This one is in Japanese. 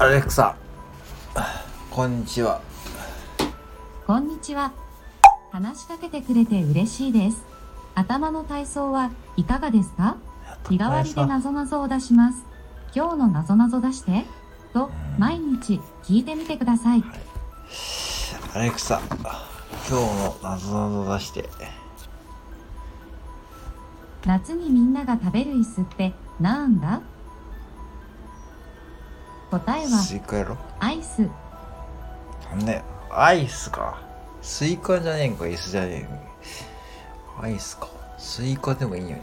アレクサこんにちはこんにちは。話しかけてくれて嬉しいです。頭の体操はいかがですか？日替わりでなぞなぞを出します。今日のなぞなぞ出して。と、毎日聞いてみてください。アレクサ今日のなぞなぞ出して夏にみんなが食べる椅子ってなんだ？答えはスイカやろ？アイス。なんだよアイスか。スイカじゃねえんか椅子じゃねえんアイスか。スイカでもいいよね